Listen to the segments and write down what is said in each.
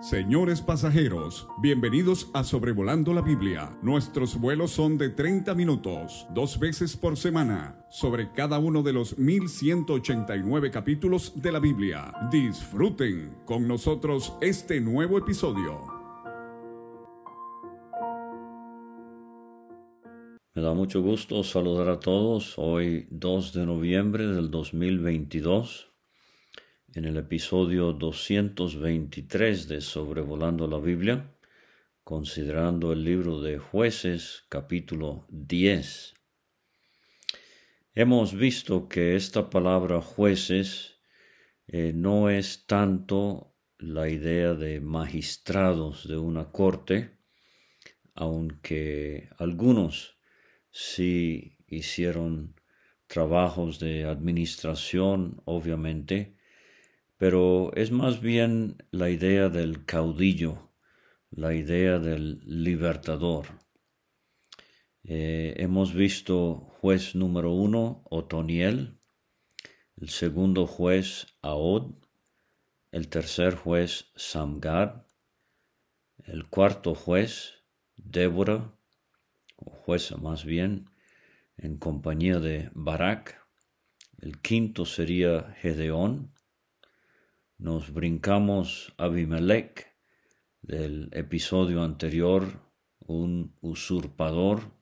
Señores pasajeros, bienvenidos a Sobrevolando la Biblia. Nuestros vuelos son de 30 minutos, dos veces por semana, sobre cada uno de los 1189 capítulos de la Biblia. Disfruten con nosotros este nuevo episodio. Me da mucho gusto saludar a todos hoy 2 de noviembre del 2022 en el episodio 223 de Sobrevolando la Biblia, considerando el libro de jueces capítulo 10. Hemos visto que esta palabra jueces eh, no es tanto la idea de magistrados de una corte, aunque algunos sí hicieron trabajos de administración, obviamente, pero es más bien la idea del caudillo, la idea del libertador. Eh, hemos visto juez número uno, Otoniel, el segundo juez, Aod, el tercer juez, Samgar, el cuarto juez, Débora, o jueza más bien, en compañía de Barak, el quinto sería Gedeón, nos brincamos Abimelech del episodio anterior, un usurpador.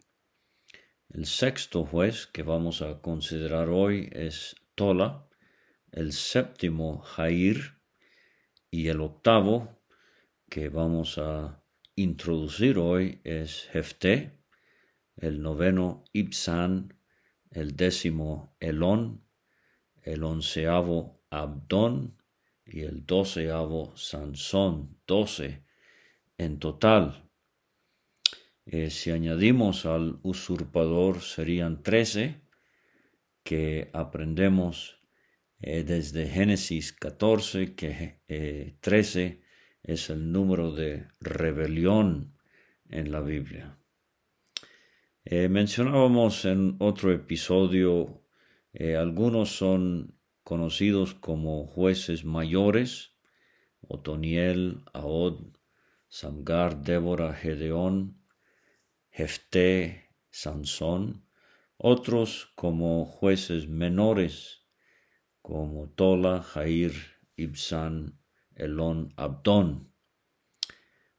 El sexto juez que vamos a considerar hoy es Tola, el séptimo Jair y el octavo que vamos a introducir hoy es Jefté, el noveno Ibsan, el décimo Elón, el onceavo Abdón, y el doceavo Sansón, doce en total. Eh, si añadimos al usurpador serían trece que aprendemos eh, desde Génesis 14 que eh, trece es el número de rebelión en la Biblia. mencionábamos en otro episodio, algunos son conocidos como jueces mayores, Otoniel, Ahod, Samgar, Débora, Gedeón, Jefté, Sansón, otros como jueces menores, como Tola, Jair, Ibsan, Elón, Abdón.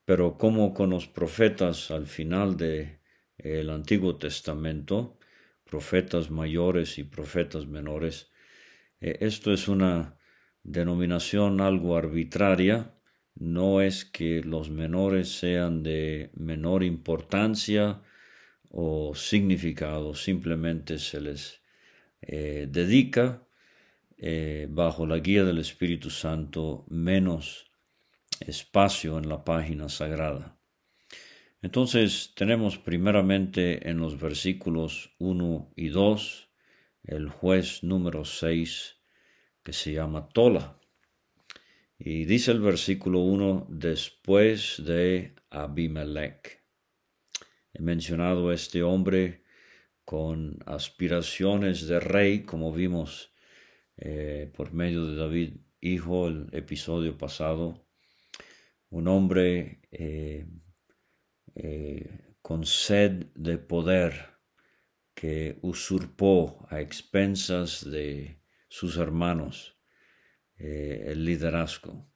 Pero como con los profetas al final del el Antiguo Testamento, profetas mayores y profetas menores, eh, esto es una denominación algo arbitraria, no es que los menores sean de menor importancia o significado, simplemente se les eh, dedica eh, bajo la guía del Espíritu Santo menos espacio en la página sagrada. Entonces tenemos primeramente en los versículos 1 y 2 el juez número 6 que se llama Tola. Y dice el versículo 1, después de Abimelech. He mencionado a este hombre con aspiraciones de rey, como vimos eh, por medio de David, hijo, el episodio pasado. Un hombre eh, eh, con sed de poder, que usurpó a expensas de sus hermanos eh, el liderazgo.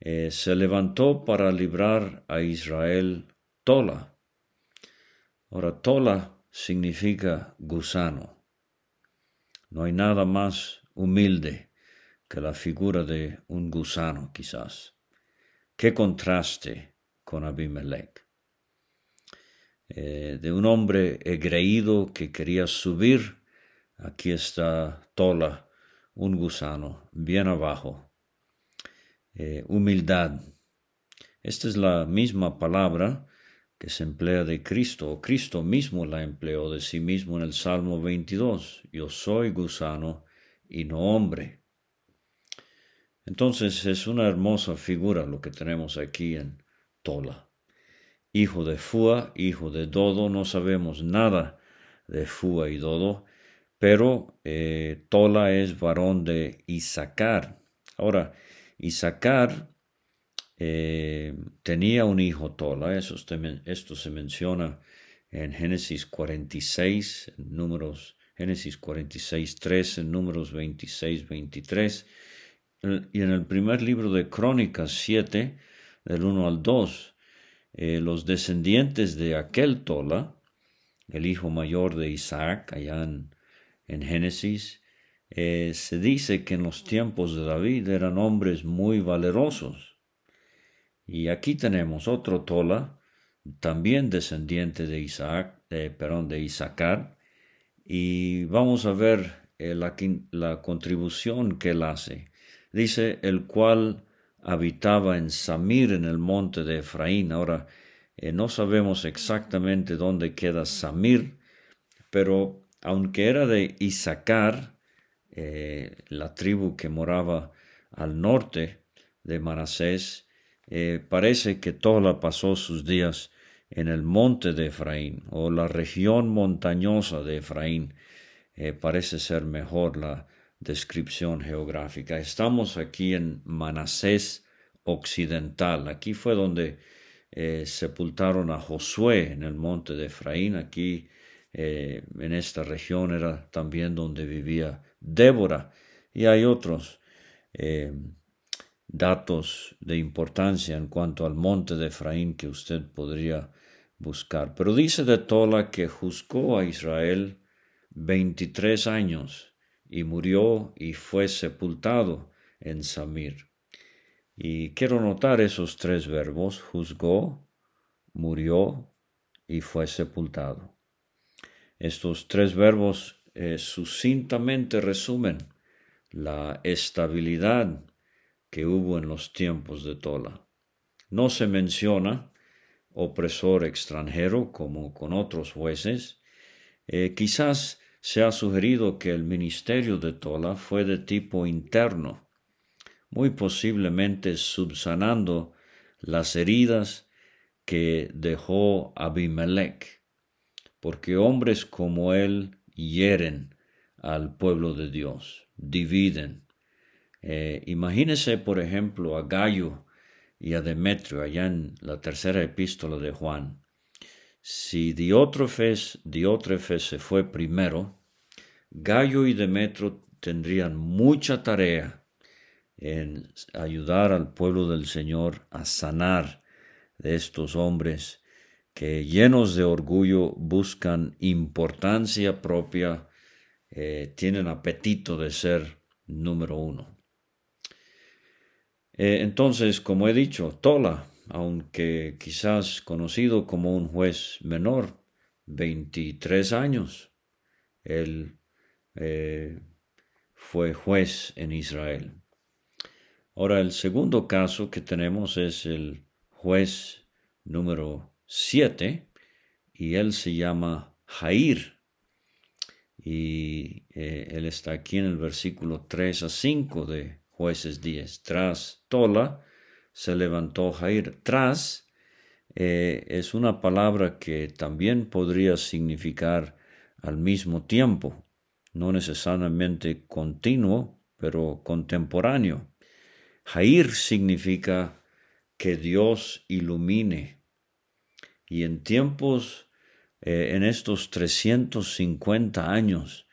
Eh, se levantó para librar a Israel Tola. Ahora, Tola significa gusano. No hay nada más humilde que la figura de un gusano, quizás. Qué contraste con Abimelech. Eh, de un hombre egreído que quería subir. Aquí está Tola, un gusano, bien abajo. Eh, humildad. Esta es la misma palabra que se emplea de Cristo, Cristo mismo la empleó de sí mismo en el Salmo 22. Yo soy gusano y no hombre. Entonces es una hermosa figura lo que tenemos aquí en Tola hijo de Fua, hijo de Dodo, no sabemos nada de Fua y Dodo, pero eh, Tola es varón de Isaacar. Ahora, Isaacar eh, tenía un hijo Tola, eso, esto se menciona en Génesis 46, en números, Génesis 46, 3, en números 26, 23, y en el primer libro de Crónicas 7, del 1 al 2, eh, los descendientes de aquel Tola, el hijo mayor de Isaac, allá en, Génesis, eh, se dice que en los tiempos de David eran hombres muy valerosos. Y aquí tenemos otro Tola, también descendiente de Isaac, eh, perdón, de Isaacar, y vamos a ver eh, la, la, contribución que él hace. Dice, el cual habitaba en Samir, en el monte de Efraín. Ahora, eh, no sabemos exactamente dónde queda Samir, pero aunque era de Isaacar, la tribu que moraba al norte de Manasés, parece que Tola pasó sus días en el monte de Efraín o la región montañosa de Efraín. Eh, parece ser mejor la descripción geográfica. Estamos aquí en Manasés occidental. Aquí fue donde eh, sepultaron a Josué en el monte de Efraín. Aquí eh, en esta región era también donde vivía Débora. Y hay otros datos de importancia en cuanto al monte de Efraín que usted podría buscar. Pero dice de Tola que juzgó a Israel veintitrés años y murió y fue sepultado en Samir. Y quiero notar esos tres verbos, juzgó, murió y fue sepultado. Estos tres verbos eh, sucintamente resumen la estabilidad que hubo en los tiempos de Tola. No se menciona opresor extranjero como con otros jueces, eh, quizás se ha sugerido que el ministerio de Tola fue de tipo interno, muy posiblemente subsanando las heridas que dejó Abimelech, porque hombres como él hieren al pueblo de Dios, dividen. Eh, imagínese, por ejemplo, a Gallo y a Demetrio allá en la tercera epístola de Juan. Si Diótrefes, Diótrefes se fue primero, Gallo y Demetrio tendrían mucha tarea en ayudar al pueblo del Señor a sanar de estos hombres que llenos de orgullo buscan importancia propia, eh, tienen apetito de ser número uno. Eh, entonces, como he dicho, Tola, aunque quizás conocido como un juez menor, 23 años, él eh, fue juez en Israel. Ahora, el segundo caso que tenemos es el juez número 7 y él se llama Jair. Y eh, él está aquí en el versículo 3 a 5 de jueces 10. Tras Tola se levantó Jair. Tras eh, es una palabra que también podría significar al mismo tiempo, no necesariamente continuo, pero contemporáneo. Jair significa que Dios ilumine. Y en tiempos, eh, en estos 350 años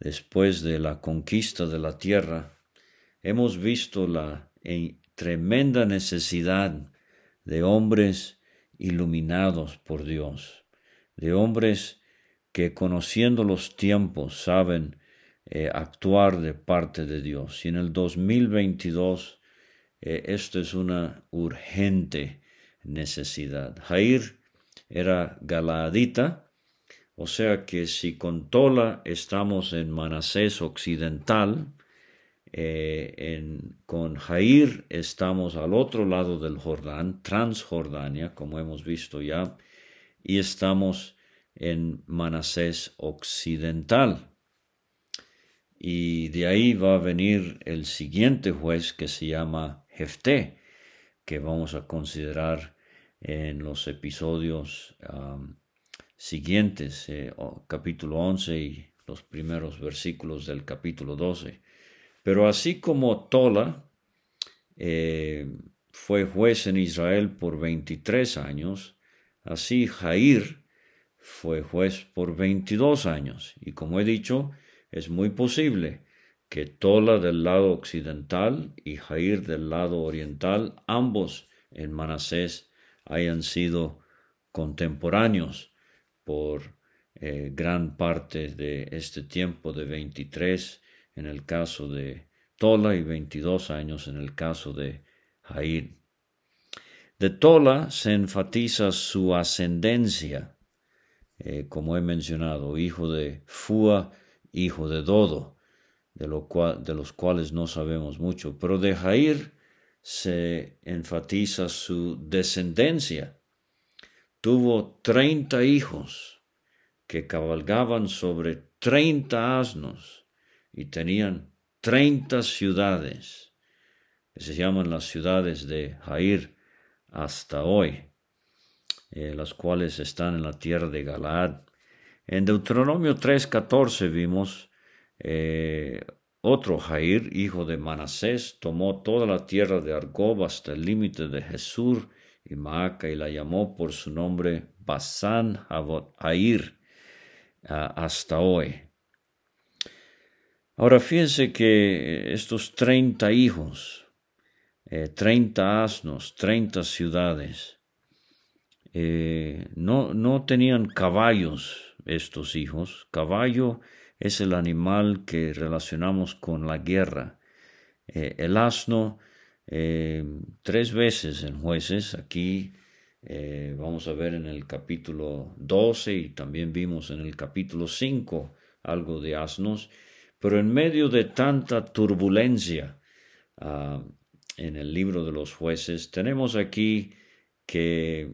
después de la conquista de la tierra, hemos visto la eh, tremenda necesidad de hombres iluminados por Dios, de hombres que conociendo los tiempos saben eh, actuar de parte de Dios. Y en el 2022 eh, esto es una urgente necesidad. Era galaadita, o sea que si con Tola estamos en Manasés occidental, eh, con Jair estamos al otro lado del Jordán, Transjordania, como hemos visto ya, y estamos en Manasés occidental. Y de ahí va a venir el siguiente juez que se llama Jefté, que vamos a considerar en los episodios siguientes, eh, capítulo 11 y los primeros versículos del capítulo 12. Pero así como Tola, eh, fue juez en Israel por 23 años, así Jair fue juez por 22 años. Y como he dicho, es muy posible que Tola del lado occidental y Jair del lado oriental, ambos en Manasés, hayan sido contemporáneos por eh, gran parte de este tiempo de 23 en el caso de Tola y 22 años en el caso de Jair. De Tola se enfatiza su ascendencia, eh, como he mencionado, hijo de Fua, hijo de Dodo, de, de los cuales no sabemos mucho, pero de Jair se enfatiza su descendencia. Tuvo treinta hijos que cabalgaban sobre treinta asnos y tenían treinta ciudades, que se llaman las ciudades de Jair hasta hoy, eh, las cuales están en la tierra de Galaad. En Deuteronomio 3:14 vimos eh, otro Jair, hijo de Manasés, tomó toda la tierra de Argob hasta el límite de Jesur y Maaca y la llamó por su nombre Basán Jair hasta hoy. Ahora fíjense que estos treinta hijos, eh, asnos, treinta ciudades, eh, no, no tenían caballos estos hijos. Caballo es el animal que relacionamos con la guerra. Eh, el asno, tres veces en jueces, aquí vamos a ver en el capítulo 12 y también vimos en el capítulo 5 algo de asnos, pero en medio de tanta turbulencia ah, en el libro de los jueces, tenemos aquí que,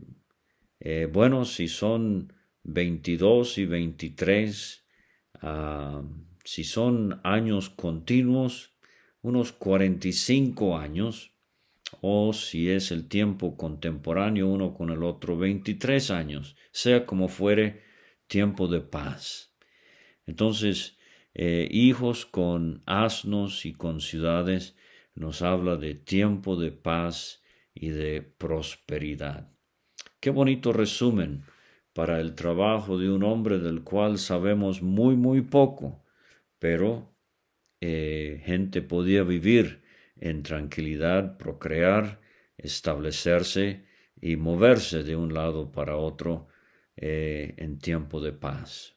eh, bueno, si son 22 y 23, ah, si son años continuos, unos 45 años, o si es el tiempo contemporáneo uno con el otro, 23 años, sea como fuere, tiempo de paz. Entonces, eh, hijos con asnos y con ciudades, nos habla de tiempo de paz y de prosperidad. Qué bonito resumen para el trabajo de un hombre del cual sabemos muy, muy poco, pero eh, gente podía vivir en tranquilidad, procrear, establecerse y moverse de un lado para otro eh, en tiempo de paz.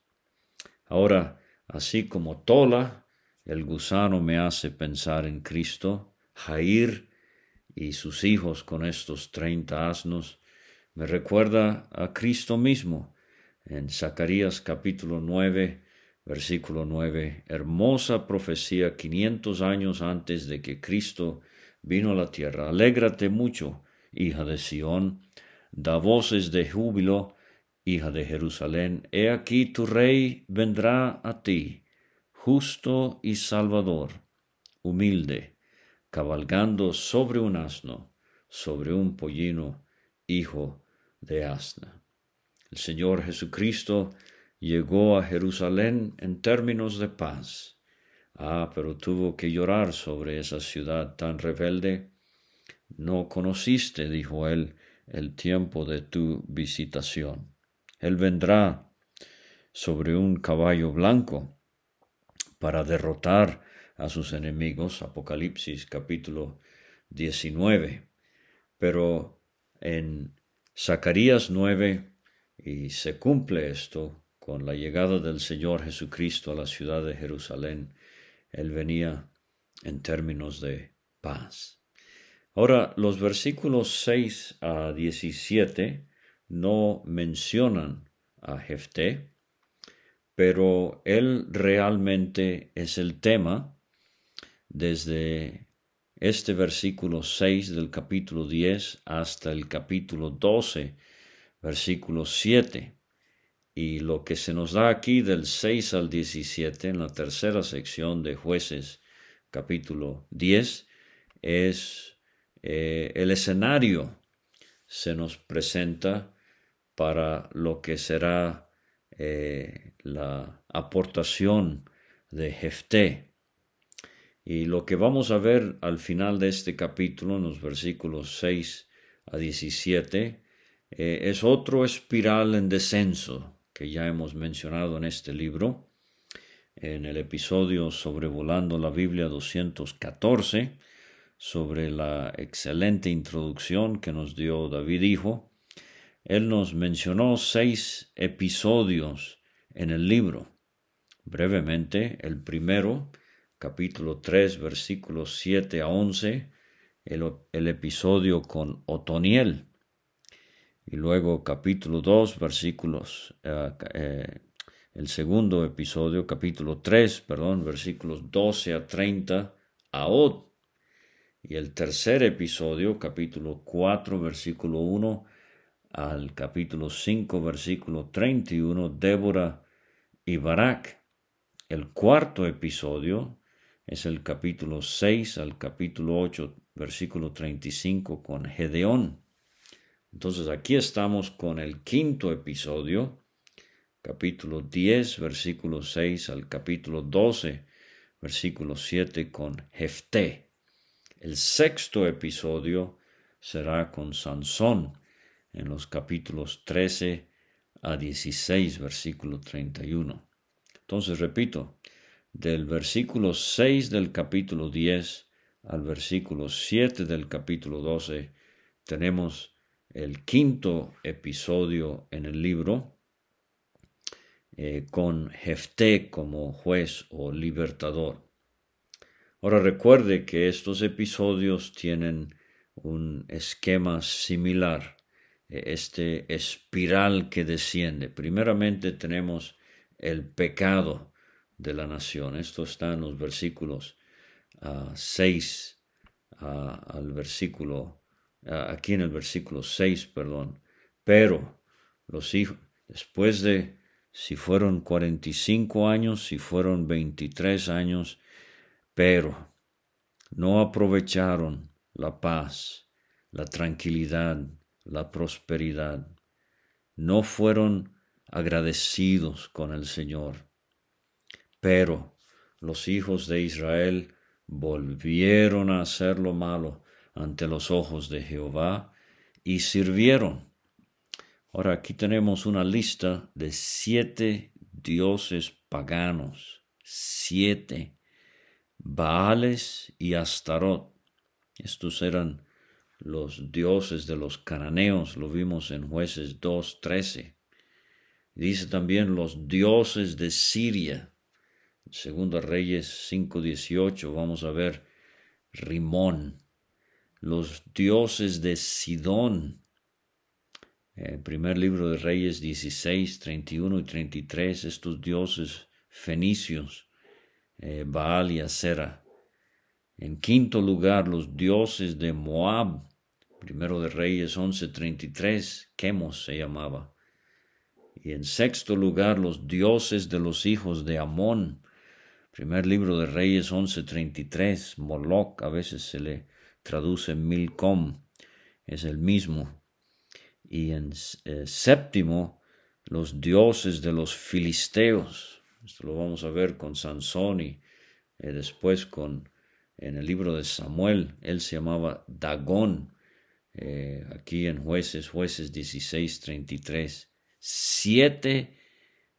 Ahora, Así como Tola, el gusano me hace pensar en Cristo, Jair y sus hijos con estos treinta asnos, me recuerda a Cristo mismo en Zacarías capítulo 9, versículo 9, hermosa profecía quinientos años antes de que Cristo vino a la tierra. Alégrate mucho, hija de Sión, da voces de júbilo hija de Jerusalén, he aquí tu rey vendrá a ti, justo y salvador, humilde, cabalgando sobre un asno, sobre un pollino, hijo de asna. El Señor Jesucristo llegó a Jerusalén en términos de paz. Ah, pero tuvo que llorar sobre esa ciudad tan rebelde. No conociste, dijo él, el tiempo de tu visitación. Él vendrá sobre un caballo blanco para derrotar a sus enemigos. Apocalipsis capítulo 19. Pero en Zacarías 9, y se cumple esto con la llegada del Señor Jesucristo a la ciudad de Jerusalén, Él venía en términos de paz. Ahora, los versículos 6 a 17 no mencionan a Jefté, pero él realmente es el tema desde este versículo 6 del capítulo 10 hasta el capítulo 12, versículo 7. Y lo que se nos da aquí del 6 al 17 en la tercera sección de jueces, capítulo 10, es eh, el escenario se nos presenta para lo que será eh, la aportación de Jefté. Y lo que vamos a ver al final de este capítulo, en los versículos 6 a 17, eh, es otro espiral en descenso que ya hemos mencionado en este libro. En el episodio Sobrevolando la Biblia 214, sobre la excelente introducción que nos dio David Hijo, él nos mencionó seis episodios en el libro. Brevemente, el primero, capítulo 3, versículos 7 a 11, el, episodio con Otoniel. Y luego capítulo 2, versículos, eh, eh, el segundo episodio, capítulo 3, perdón, versículos 12 a 30, a Od. Y el tercer episodio, capítulo 4, versículo 1 al capítulo 5, versículo 31, Débora y Barak. El cuarto episodio es el capítulo 6 al capítulo 8, versículo 35 con Gedeón. Entonces aquí estamos con el quinto episodio, capítulo 10, versículo 6 al capítulo 12, versículo 7 con Jefté. El sexto episodio será con Sansón en los capítulos 13 a 16, versículo 31. Entonces, repito, del versículo 6 del capítulo 10 al versículo 7 del capítulo 12, tenemos el quinto episodio en el libro eh, con Jefté como juez o libertador. Ahora recuerde que estos episodios tienen un esquema similar, eh, este espiral que desciende. Primeramente tenemos el pecado de la nación. Esto está en los versículos 6 al versículo, aquí en el versículo 6, perdón. Pero los hijos, después de, si fueron 45 años, si fueron 23 años, pero no aprovecharon la paz, la tranquilidad, la prosperidad. No fueron agradecidos con el Señor. Pero los hijos de Israel volvieron a hacer lo malo ante los ojos de Jehová y sirvieron. Ahora aquí tenemos una lista de siete dioses paganos, siete, Baales y Astarot. Estos eran los dioses de los cananeos, lo vimos en jueces 2.13. Dice también los dioses de Siria. Segunda Reyes 5.18 vamos a ver Rimón. Los dioses de Sidón. El primer libro de Reyes 16, 31 y 33, estos dioses fenicios, eh, Baal y Acera. En quinto lugar, los dioses de Moab, Primero de Reyes 11:33, Quemos se llamaba. Y en sexto lugar, los dioses de los hijos de Amón. Primer libro de Reyes 11:33, Moloch, a veces se le traduce Milcom, es el mismo. Y en eh, séptimo, los dioses de los filisteos. Esto lo vamos a ver con Sansón y eh, después con en el libro de Samuel, él se llamaba Dagón eh, aquí en jueces, jueces 16, 33, siete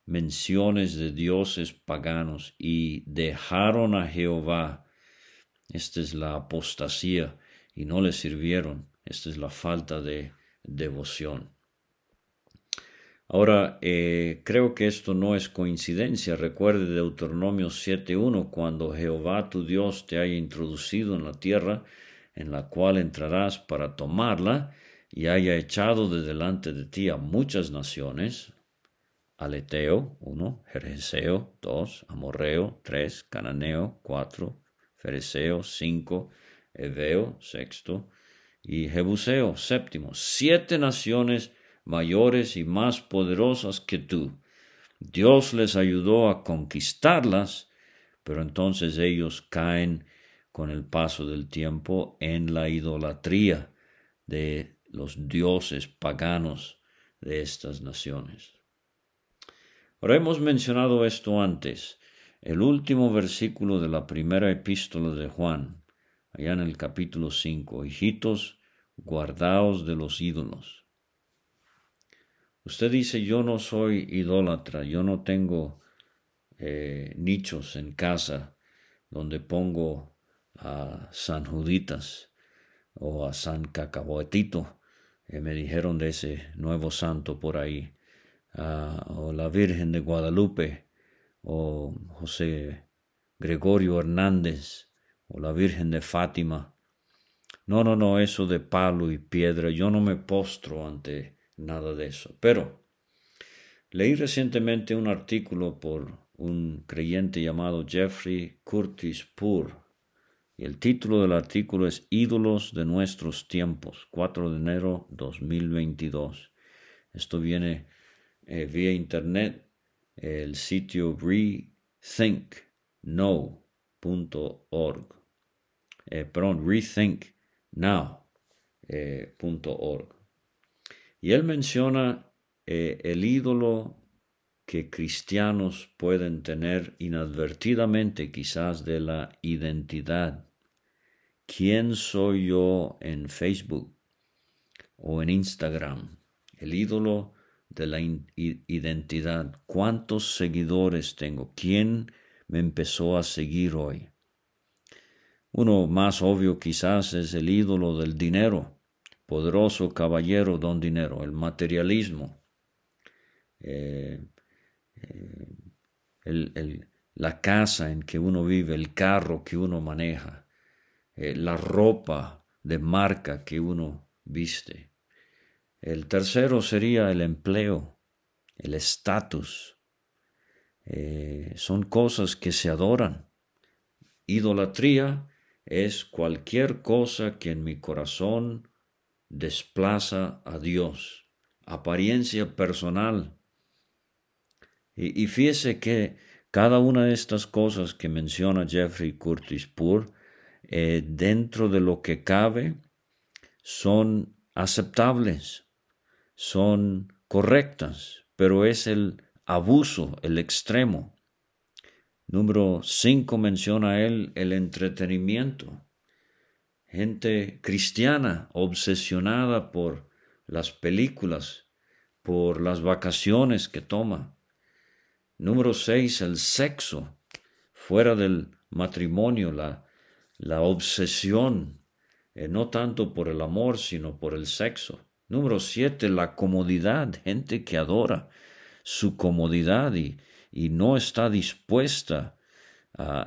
menciones de dioses paganos y dejaron a Jehová. Esta es la apostasía y no le sirvieron. Esta es la falta de devoción. Ahora, eh, creo que esto no es coincidencia. Recuerde Deuteronomio 7.1, cuando Jehová tu Dios te haya introducido en la tierra, en la cual entrarás para tomarla, y haya echado de delante de ti a muchas naciones, Aleteo, uno, Jerjeseo, dos, Amorreo, tres, Cananeo, cuatro, Fereseo, cinco, Eveo, sexto, y Jebuseo, séptimo, siete naciones mayores y más poderosas que tú. Dios les ayudó a conquistarlas, pero entonces ellos caen con el paso del tiempo en la idolatría de los dioses paganos de estas naciones. Ahora hemos mencionado esto antes. el último versículo de la primera epístola de Juan, allá en el capítulo 5, hijitos, guardaos de los ídolos. Usted dice, yo no soy idólatra, yo no tengo eh, nichos en casa donde pongo a San Juditas o a San Cacaboetito, eh, me dijeron de ese nuevo santo por ahí, ah, o la Virgen de Guadalupe, o José Gregorio Hernández, o la Virgen de Fátima. No, no, no, eso de palo y piedra, yo no me postro ante nada de eso. Pero leí recientemente un artículo por un creyente llamado Jeffrey Curtis Poor, y el título del artículo es Ídolos de nuestros tiempos, 4 de enero 2022. Esto viene eh, vía internet, el sitio rethinknow.org. Eh, perdón, rethinknow.org. Eh, y él menciona eh, el ídolo que cristianos pueden tener inadvertidamente quizás de la identidad. ¿Quién soy yo en Facebook o en Instagram? El ídolo de la identidad. ¿Cuántos seguidores tengo? ¿Quién me empezó a seguir hoy? Uno más obvio quizás es el ídolo del dinero, poderoso caballero don dinero, el materialismo. Eh, el, la casa en que uno vive, el carro que uno maneja, eh, la ropa de marca que uno viste. El tercero sería el empleo, el estatus. Eh, son cosas que se adoran. Idolatría es cualquier cosa que en mi corazón desplaza a Dios. Apariencia personal, y, fíjese que cada una de estas cosas que menciona Jeffrey Curtis Poor, eh, dentro de lo que cabe, son aceptables, son correctas, pero es el abuso, el extremo. Número 5 menciona el entretenimiento. Gente cristiana obsesionada por las películas, por las vacaciones que toma, Número seis, el sexo, fuera del matrimonio, la, la obsesión, eh, no tanto por el amor, sino por el sexo. Número siete, la comodidad, gente que adora su comodidad y, y no está dispuesta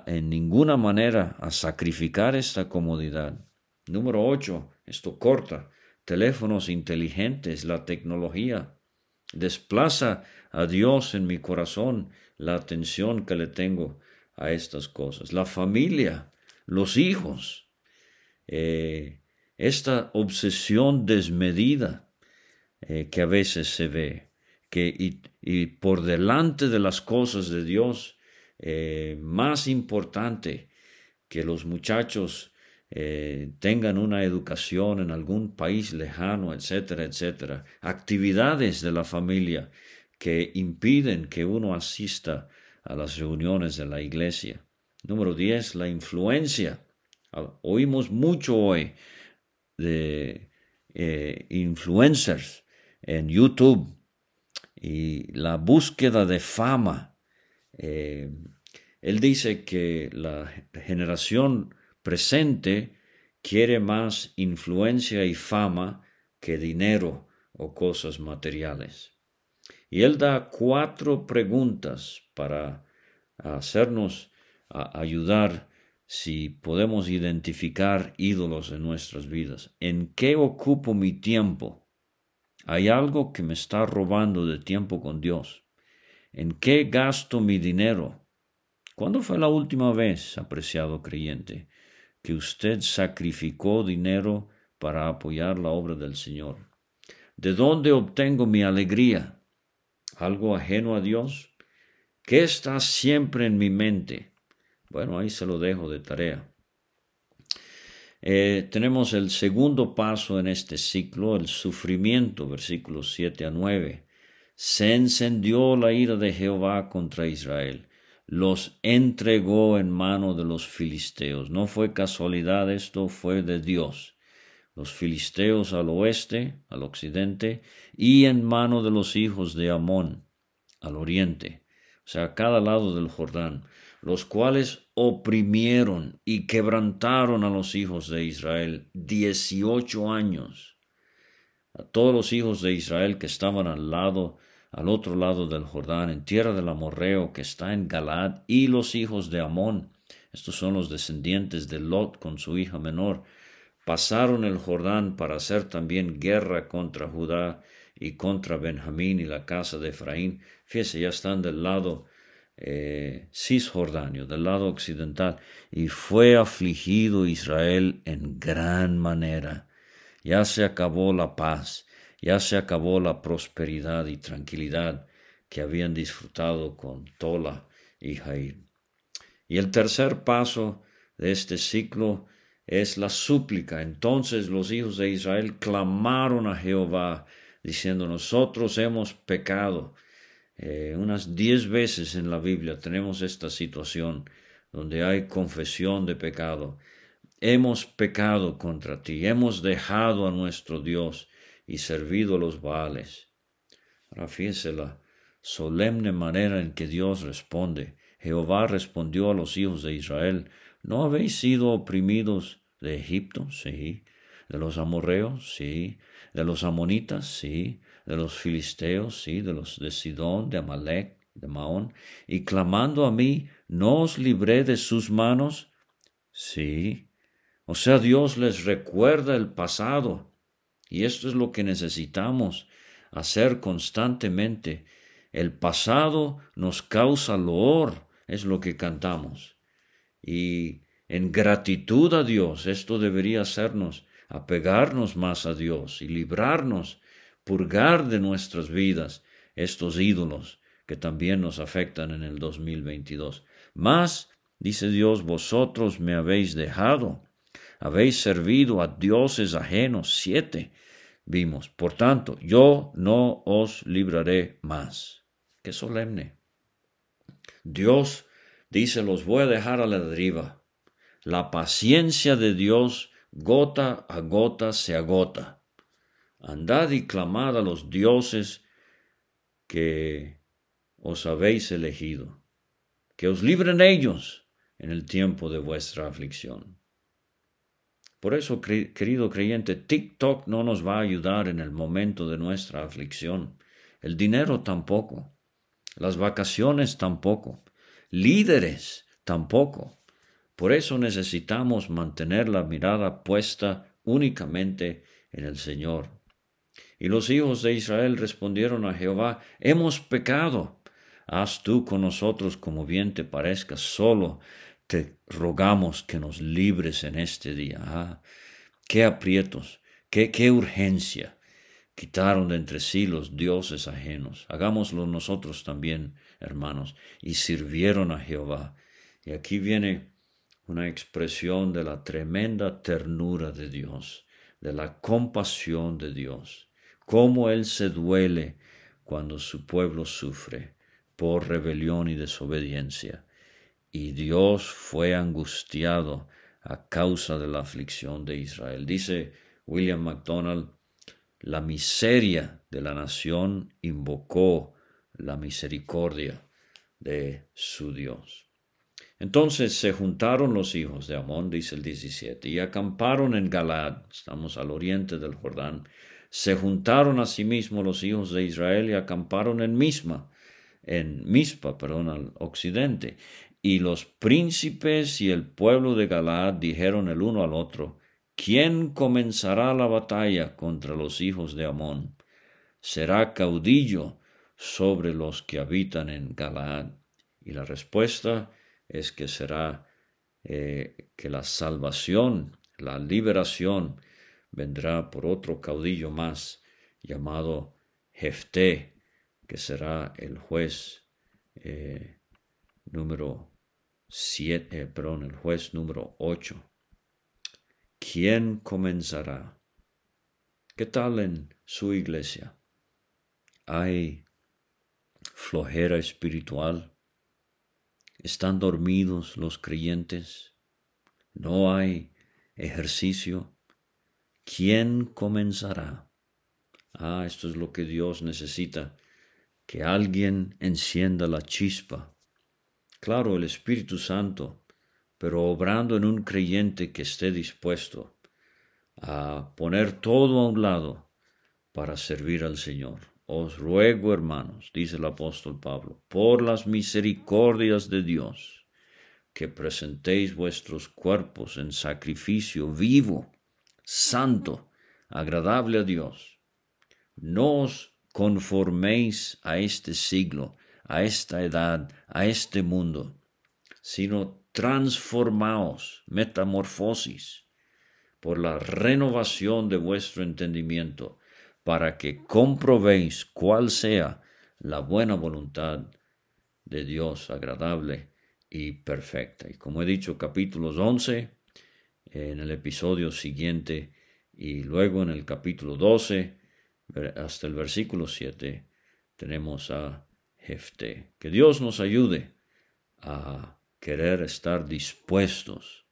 en ninguna manera a sacrificar esta comodidad. Número ocho, esto corta, teléfonos inteligentes, la tecnología desplaza a Dios en mi corazón la atención que le tengo a estas cosas. La familia, los hijos, eh, esta obsesión desmedida eh, que a veces se ve, que y, por delante de las cosas de Dios, eh, más importante que los muchachos tengan una educación en algún país lejano, etcétera, etcétera, actividades de la familia que impiden que uno asista a las reuniones de la iglesia. Número 10, la influencia. Ah, oímos mucho hoy de eh, influencers en YouTube y la búsqueda de fama. Eh, él dice que la generación presente quiere más influencia y fama que dinero o cosas materiales. Y él da cuatro preguntas para hacernos ayudar si podemos identificar ídolos en nuestras vidas. ¿En qué ocupo mi tiempo? ¿Hay algo que me está robando de tiempo con Dios? ¿En qué gasto mi dinero? ¿Cuándo fue la última vez, apreciado creyente, que usted sacrificó dinero para apoyar la obra del Señor? ¿De dónde obtengo mi alegría? algo ajeno a Dios? ¿Qué está siempre en mi mente? Bueno, ahí se lo dejo de tarea. Eh, tenemos el segundo paso en este ciclo, el sufrimiento, versículos 7 a 9. Se encendió la ira de Jehová contra Israel. los entregó en mano de los filisteos. No fue casualidad, esto fue de Dios. Los filisteos al oeste, al occidente, y en mano de los hijos de Amón, al oriente, o sea, a cada lado del Jordán, los cuales oprimieron y quebrantaron a los hijos de Israel dieciocho años. A todos los hijos de Israel que estaban al lado al otro lado del Jordán, en tierra del Amorreo que está en Galad, y los hijos de Amón, estos son los descendientes de Lot con su hija menor, pasaron el Jordán para hacer también guerra contra Judá y contra Benjamín y la casa de Efraín. Fíjese, ya están del lado eh, cisjordanio, del lado occidental, y fue afligido Israel en gran manera. Ya se acabó la paz ya se acabó la prosperidad y tranquilidad que habían disfrutado con Tola y Jair. Y el tercer paso de este ciclo es la súplica. Entonces los hijos de Israel clamaron a Jehová, diciendo, nosotros hemos pecado. Eh, unas diez veces en la Biblia tenemos esta situación donde hay confesión de pecado. Hemos pecado contra ti, hemos dejado a nuestro Dios y servido los Baales. Ahora la solemne manera en que Dios responde. Jehová respondió a los hijos de Israel, ¿no habéis sido oprimidos de Egipto? Sí. ¿De los amorreos? Sí. ¿De los amonitas? Sí. ¿De los filisteos? Sí. ¿De los de Sidón, de Amalek, de Maón? Y clamando a mí, ¿no os libré de sus manos? Sí. O sea, Dios les recuerda el pasado y esto es lo que necesitamos hacer constantemente. El pasado nos causa loor, es lo que cantamos. Y en gratitud a Dios, esto debería hacernos apegarnos más a Dios y librarnos, purgar de nuestras vidas estos ídolos que también nos afectan en el 2022. Más, dice Dios, vosotros me habéis dejado habéis servido a dioses ajenos. Siete vimos. Por tanto, yo no os libraré más. Qué solemne. Dios dice, los voy a dejar a la deriva. La paciencia de Dios gota a gota se agota. Andad y clamad a los dioses que os habéis elegido, que os libren ellos en el tiempo de vuestra aflicción. Por eso, querido creyente, TikTok no nos va a ayudar en el momento de nuestra aflicción. El dinero tampoco. Las vacaciones tampoco. Líderes tampoco. Por eso necesitamos mantener la mirada puesta únicamente en el Señor. Y los hijos de Israel respondieron a Jehová, hemos pecado. Haz tú con nosotros como bien te parezca, solo te rogamos que nos libres en este día. Ah, qué aprietos, qué, qué urgencia. Quitaron de entre sí los dioses ajenos. Hagámoslo nosotros también, hermanos. Y sirvieron a Jehová. Y aquí viene una expresión de la tremenda ternura de Dios, de la compasión de Dios. Cómo Él se duele cuando su pueblo sufre por rebelión y desobediencia y Dios fue angustiado a causa de la aflicción de Israel. Dice William MacDonald, la miseria de la nación invocó la misericordia de su Dios. Entonces se juntaron los hijos de Amón, dice el 17, y acamparon en Galad, estamos al oriente del Jordán. Se juntaron asimismo los hijos de Israel y acamparon en Misma, en Mispa, perdón, al occidente. Y los príncipes y el pueblo de Galaad dijeron el uno al otro, ¿quién comenzará la batalla contra los hijos de Amón? Será caudillo sobre los que habitan en Galaad. Y la respuesta es que será eh, que la salvación, la liberación, vendrá por otro caudillo más llamado Jefté, que será el juez eh, número siete, eh, perdón, el juez número 8. ¿Quién comenzará? ¿Qué tal en su iglesia? ¿Hay flojera espiritual? ¿Están dormidos los creyentes? ¿No hay ejercicio? ¿Quién comenzará? Ah, esto es lo que Dios necesita, que alguien encienda la chispa. Claro, el Espíritu Santo, pero obrando en un creyente que esté dispuesto a poner todo a un lado para servir al Señor. Os ruego, hermanos, dice el apóstol Pablo, por las misericordias de Dios, que presentéis vuestros cuerpos en sacrificio vivo, santo, agradable a Dios. No os conforméis a este siglo, a esta edad, a este mundo, sino transformaos, metamorfosis, por la renovación de vuestro entendimiento para que comprobéis cuál sea la buena voluntad de Dios agradable y perfecta. Y como he dicho, capítulos 11, en el episodio siguiente y luego en el capítulo 12, hasta el versículo 7, tenemos a Jefté. Que Dios nos ayude a querer estar dispuestos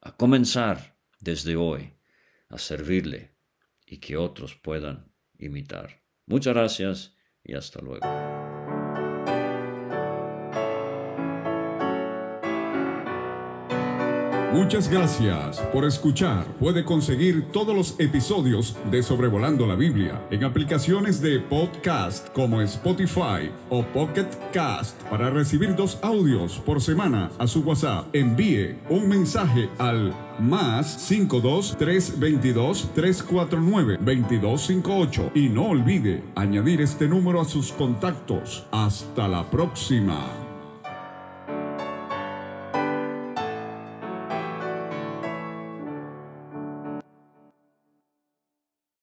a comenzar desde hoy a servirle y que otros puedan imitar. Muchas gracias y hasta luego. Muchas gracias por escuchar. Puede conseguir todos los episodios de Sobrevolando la Biblia en aplicaciones de podcast como Spotify o Pocket Cast para recibir dos audios por semana a su WhatsApp. Envíe un mensaje al más 52 322 349 2258 y no olvide añadir este número a sus contactos. Hasta la próxima.